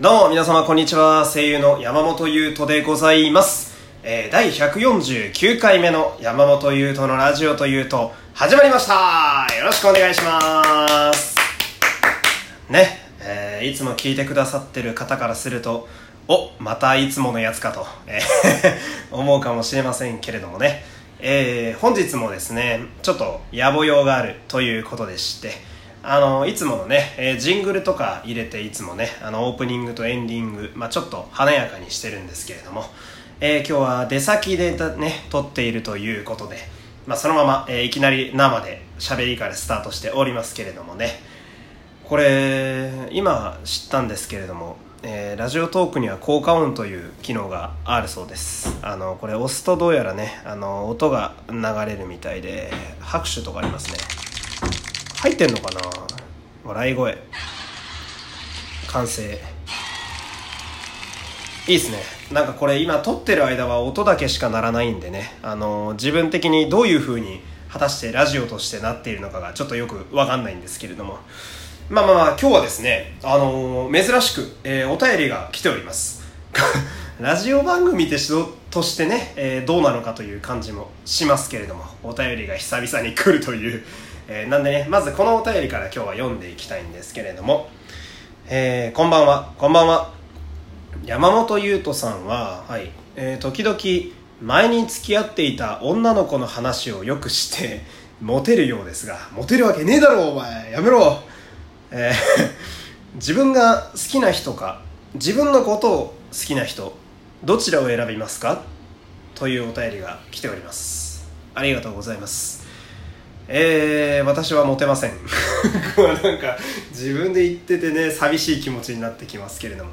どうも皆様こんにちは。声優の山本優斗でございます。えー、第149回目の山本優斗のラジオというと始まりましたよろしくお願いしますね、えーいつも聞いてくださってる方からするとおまたいつものやつかと、えー 思うかもしれませんけれどもね、えー本日もですねちょっと野暮用があるということでしてあのいつものね、えージングルとか入れていつもねあのオープニングとエンディング、まあ、ちょっと華やかにしてるんですけれども、えー今日は出先でね撮っているということで、まあ、そのまま、えーいきなり生で喋りからスタートしておりますけれどもね。これ今知ったんですけれども、えーラジオトークには効果音という機能があるそうです。あのこれ押すとどうやらねあの音が流れるみたいで拍手とかありますね。入ってんのかな？笑い声。完成いいですね。なんかこれ今撮ってる間は音だけしか鳴らないんでね。あの自分的にどういう風に果たしてラジオとしてなっているのかがちょっとよくわかんないんですけれども。まあまあまあ今日はですねあの珍しく、えーお便りが来ております。ラジオ番組としてとしてね、えーどうなのかという感じもしますけれどもお便りが久々に来るという、えーなんでねまずこのお便りから今日は読んでいきたいんですけれども、えーこんばんは。こんばんは。山本優斗さんは、はい。えー時々前に付き合っていた女の子の話をよくしてモテるようですがモテるわけねえだろお前。やめろ、えー 自分が好きな人か自分のことを好きな人どちらを選びますか？というお便りが来ております。ありがとうございます。えー、私はモテません。なんか自分で言っててね寂しい気持ちになってきますけれども。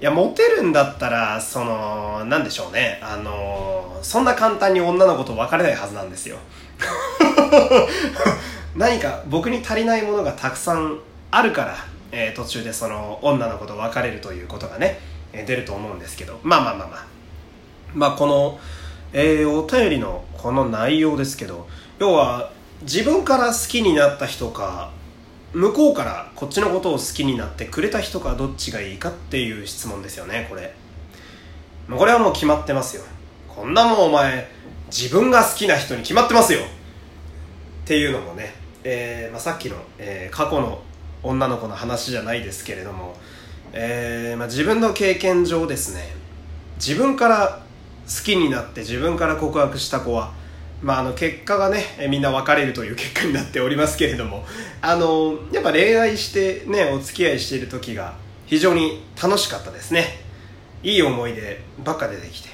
いやモテるんだったらそのなんでしょうね。あのそんな簡単に女の子と別れないはずなんですよ。何か僕に足りないものがたくさんあるから、えー途中でその女の子と別れるということがね、出ると思うんですけど。まあまあまあまあ。まあこの、えーお便りのこの内容ですけど要は自分から好きになった人か向こうからこっちのことを好きになってくれた人かどっちがいいかっていう質問ですよねこれ。これはもう決まってますよ。こんなもんお前自分が好きな人に決まってますよ。っていうのもね、えーまあ、さっきの、えー過去の女の子の話じゃないですけれども、えーまあ、自分の経験上ですね自分から好きになって自分から告白した子は、まあ、あの結果がねみんな別れるという結果になっておりますけれどもあのやっぱ恋愛してねお付き合いしている時が非常に楽しかったですね。いい思い出ばっか出てきて。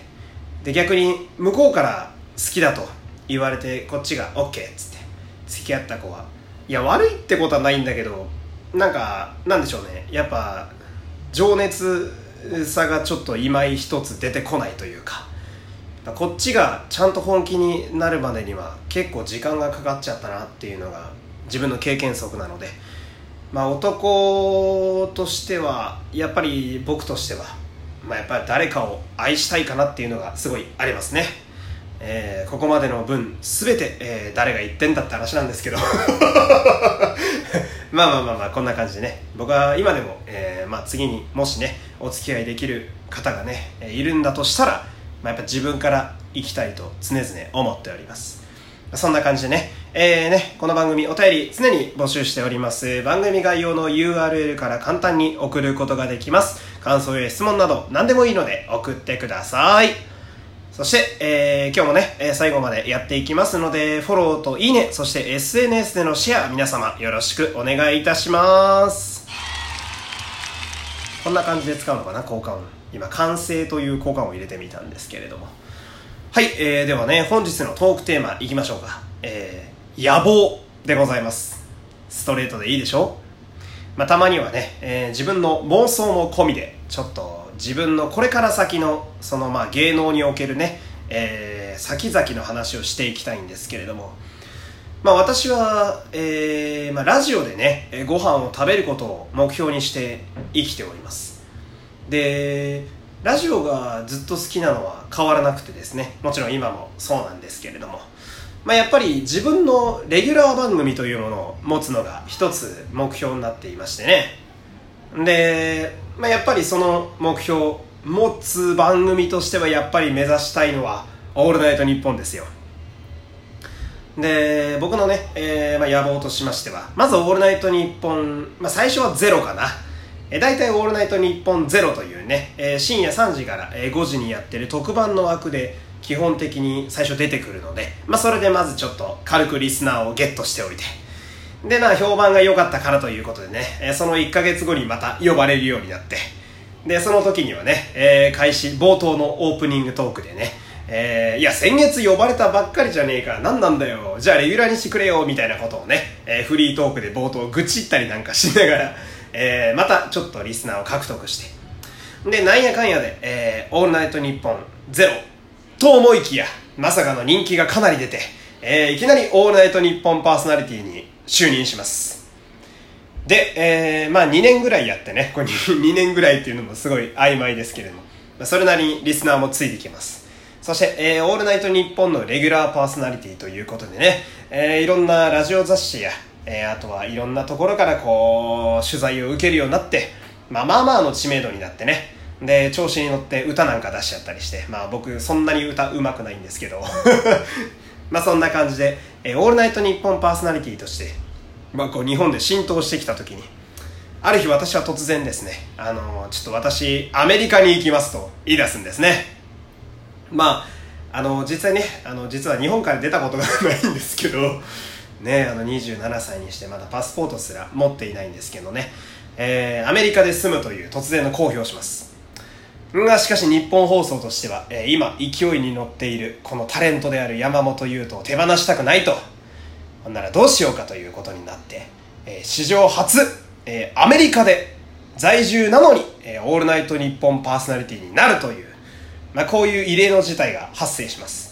で逆に向こうから好きだと言われてこっちが OK っつって付き合った子はいや悪いってことはないんだけどなんかなんでしょうね。やっぱ情熱さがちょっと今井一つ出てこないというか。こっちがちゃんと本気になるまでには結構時間がかかっちゃったなっていうのが自分の経験則なので。まあ男としてはやっぱり僕としてはまあやっぱり誰かを愛したいかなっていうのがすごいありますね。えーここまでの分全て、えー誰が言ってんだって話なんですけど。まあまあまあまあこんな感じでね。僕は今でも、えーまあ、次にもしねお付き合いできる方がねいるんだとしたら、まあ、やっぱ自分から行きたいと常々思っておりますそんな感じでね、えーね、この番組お便り常に募集しております。番組概要の URL から簡単に送ることができます。感想や質問など何でもいいので送ってください。そして、えー今日もね、え最後までやっていきますので、フォローといいね、そして SNS でのシェア、皆様よろしくお願いいたします。こんな感じで使うのかな、効果音。今、完成という効果を入れてみたんですけれども。はい、えー、ではね、本日のトークテーマいきましょうか。えー、野望でございます。ストレートでいいでしょ？まあ、たまにはね、えー自分の妄想も込みで、ちょっと自分のこれから先の、そのまあ芸能におけるね、えー先々の話をしていきたいんですけれども、まあ私は、えーまあラジオでね、えーご飯を食べることを目標にして生きております。でラジオがずっと好きなのは変わらなくてですね。もちろん今もそうなんですけれども、まあ、やっぱり自分のレギュラー番組というものを持つのが一つ目標になっていましてね。で、まあ、やっぱりその目標持つ番組としてはやっぱり目指したいのは「オールナイトニッポン」ですよ。で僕のね、えーまあ、野望としましてはまず「オールナイトニッポン」まあ、最初はゼロかな。え大体「オールナイトニッポンゼロというね、え、深夜3時から、5時にやってる特番の枠で基本的に最初出てくるので、まあ、それでまずちょっと軽くリスナーをゲットしておいて。でまあ評判が良かったからということでね、え、その1ヶ月後にまた呼ばれるようになって。で、その時にはね、え、開始、冒頭のオープニングトークでね、えー、いや、先月呼ばれたばっかりじゃねえか、何なんだよ、じゃあレギュラーにしてくれよ、みたいなことをね、えー、フリートークで冒頭愚痴ったりなんかしながら、えー、またちょっとリスナーを獲得して、で、なんやかんやで、えー、オールナイトニッポンゼロと思いきや、まさかの人気がかなり出て、えー、いきなりオールナイトニッポンパーソナリティに就任します。で、えー、まあ2年ぐらいやってね、これ 2, 年ぐらいっていうのもすごい曖昧ですけれども、まあ、それなりにリスナーもついてきます。そして、えー、オールナイトニッポンのレギュラーパーソナリティということでね、えー、いろんなラジオ雑誌や、えー、あとはいろんなところからこう、取材を受けるようになって、まあまあまあの知名度になってね、で、調子に乗って歌なんか出しちゃったりして、まあ僕そんなに歌うまくないんですけど、まあそんな感じで、えー、オールナイトニッポンパーソナリティとして、まあ、こう日本で浸透してきた時にある日私は突然ですねあのちょっと私アメリカに行きますと言い出すんですね。まああの実際ねあの実は日本から出たことがないんですけどねあの27歳にしてまだパスポートすら持っていないんですけどね、えー、アメリカで住むという突然の公表をします。がしかし日本放送としては、えー、今勢いに乗っているこのタレントである山本優斗を手放したくないと。ほんならどうしようかということになって、えー、史上初、えー、アメリカで在住なのに、えー、オールナイトニッポンパーソナリティになるという、まあ、こういう異例の事態が発生します。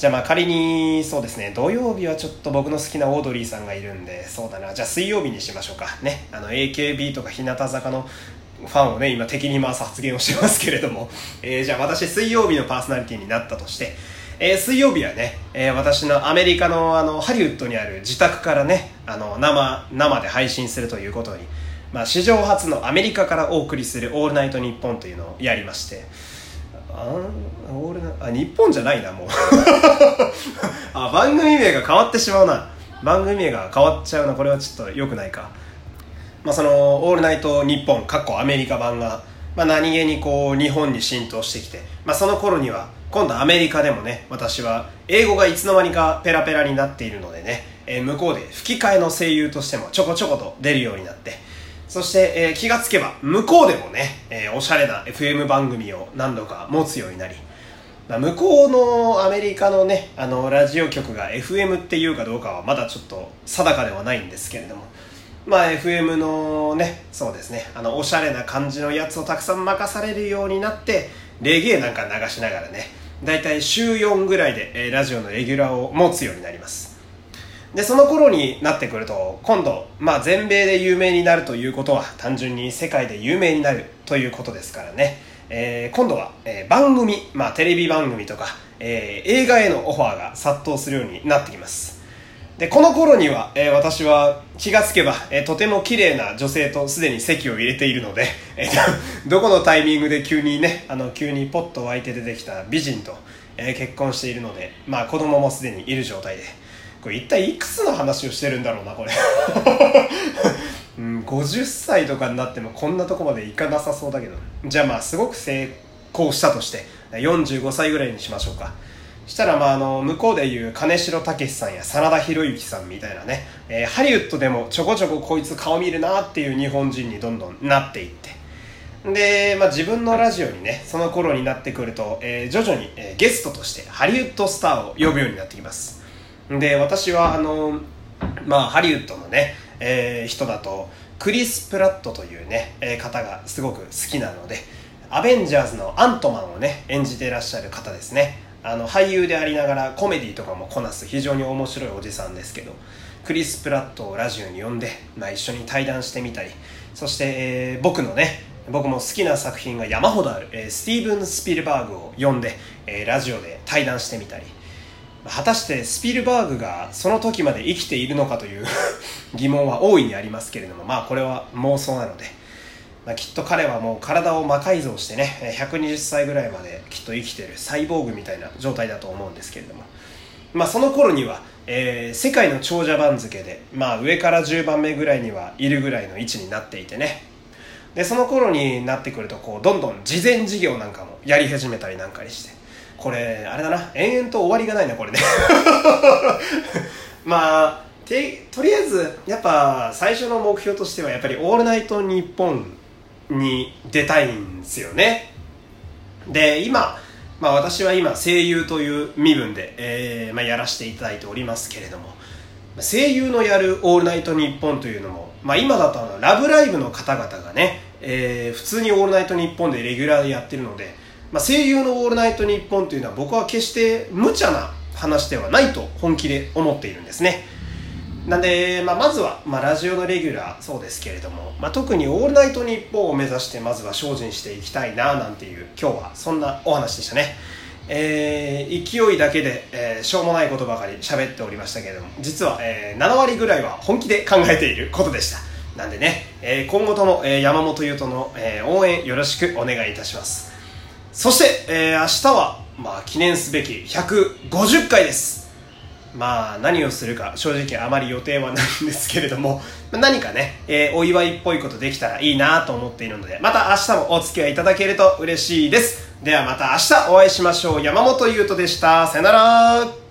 じゃあまあ仮にそうですね、土曜日はちょっと僕の好きなオードリーさんがいるんで、そうだな、じゃあ水曜日にしましょうか。ね、あの AKB とか日向坂のファンをね、今敵に回す発言をしてますけれども、えー、じゃあ私水曜日のパーソナリティになったとして、えー、水曜日はね、えー、私のアメリカのあのハリウッドにある自宅からねあの生生で配信するということに、まあ、史上初のアメリカからお送りする「オールナイトニッポン」というのをやりましてあオールナあ日本じゃないなもう。あ番組名が変わってしまうな。番組名が変わっちゃうな。これはちょっと良くないか。まあその「オールナイトニッポン」かっこアメリカ版が、まあ、何気にこう日本に浸透してきて、まあ、その頃には今度アメリカでもね私は英語がいつの間にかペラペラになっているのでね、えー、向こうで吹き替えの声優としてもちょこちょこと出るようになってそして、えー、気がつけば向こうでもね、えー、おしゃれな FM 番組を何度か持つようになり、まあ、向こうのアメリカのねあのラジオ局が FM っていうかどうかはまだちょっと定かではないんですけれどもまあ FM のねそうですねあのおしゃれな感じのやつをたくさん任されるようになってレゲエなんか流しながらね大体週4ぐらいで、えー、ラジオのレギュラーを持つようになります。でその頃になってくると今度、まあ、全米で有名になるということは単純に世界で有名になるということですからね、えー、今度は、えー、番組、まあ、テレビ番組とか、えー、映画へのオファーが殺到するようになってきます。でこの頃には、えー、私は気がつけば、えー、とても綺麗な女性とすでに席を入れているので、えー、どこのタイミングで急にねあの急にポッと湧いて出てきた美人と、え結婚しているので、まあ、子供もすでにいる状態でこれ一体いくつの話をしてるんだろうなこれ、うん、50歳とかになってもこんなとこまでいかなさそうだけどじゃあまあすごく成功したとして45歳ぐらいにしましょうかしたら、まあ、あの、向こうでいう金城武さんや真田広之さんみたいなね、えー、ハリウッドでもちょこちょここいつ顔見るなっていう日本人にどんどんなっていって。で、まあ、自分のラジオにね、その頃になってくると、えー、徐々に、えー、ゲストとしてハリウッドスターを呼ぶようになってきます。で、私は、あの、まあ、ハリウッドのね、えー、人だと、クリス・プラットというね、えー、方がすごく好きなので、アベンジャーズのアントマンをね、演じていらっしゃる方ですね。あの俳優でありながらコメディとかもこなす非常に面白いおじさんですけどクリス・プラットをラジオに呼んで、まあ、一緒に対談してみたりそして、えー、僕のね僕も好きな作品が山ほどある、えー、スティーブン・スピルバーグを呼んで、えー、ラジオで対談してみたり果たしてスピルバーグがその時まで生きているのかという 疑問は大いにありますけれどもまあこれは妄想なのでまあ、きっと彼はもう体を魔改造してね120歳ぐらいまできっと生きてるサイボーグみたいな状態だと思うんですけれども、まあ、その頃には、えー、世界の長者番付で、まあ、上から10番目ぐらいにはいるぐらいの位置になっていてね。でその頃になってくるとこうどんどん事前事業なんかもやり始めたりなんかにしてこれあれだな。延々と終わりがないなこれね。まあてとりあえずやっぱ最初の目標としてはやっぱり「オールナイトニッポン」に出たいんですよね。で今、まあ、私は今声優という身分で、えーまあ、やらせていただいておりますけれども。声優のやる「オールナイトニッポン」というのも、まあ、今だとあの「ラブライブ!」の方々がね、えー、普通に「オールナイトニッポン」でレギュラーでやってるので、まあ、声優の「オールナイトニッポン」というのは僕は決して無茶な話ではないと本気で思っているんですね。なんで、まあ、まずは、まあ、ラジオのレギュラーそうですけれども、まあ、特に「オールナイトニッポン」を目指してまずは精進していきたいななんていう今日はそんなお話でしたね。えー、勢いだけで、えー、しょうもないことばかり喋っておりましたけれども実は、えー、7割ぐらいは本気で考えていることでした。なんでね、えー、今後とも、えー、山本優斗の、えー、応援よろしくお願いいたします。そして、えー、明日は、まあ、記念すべき150回です。まあ何をするか正直あまり予定はないんですけれども何かね、えー、お祝いっぽいことできたらいいなと思っているのでまた明日もお付き合いいただけると嬉しいです。ではまた明日お会いしましょう。山本優斗でした。さよなら。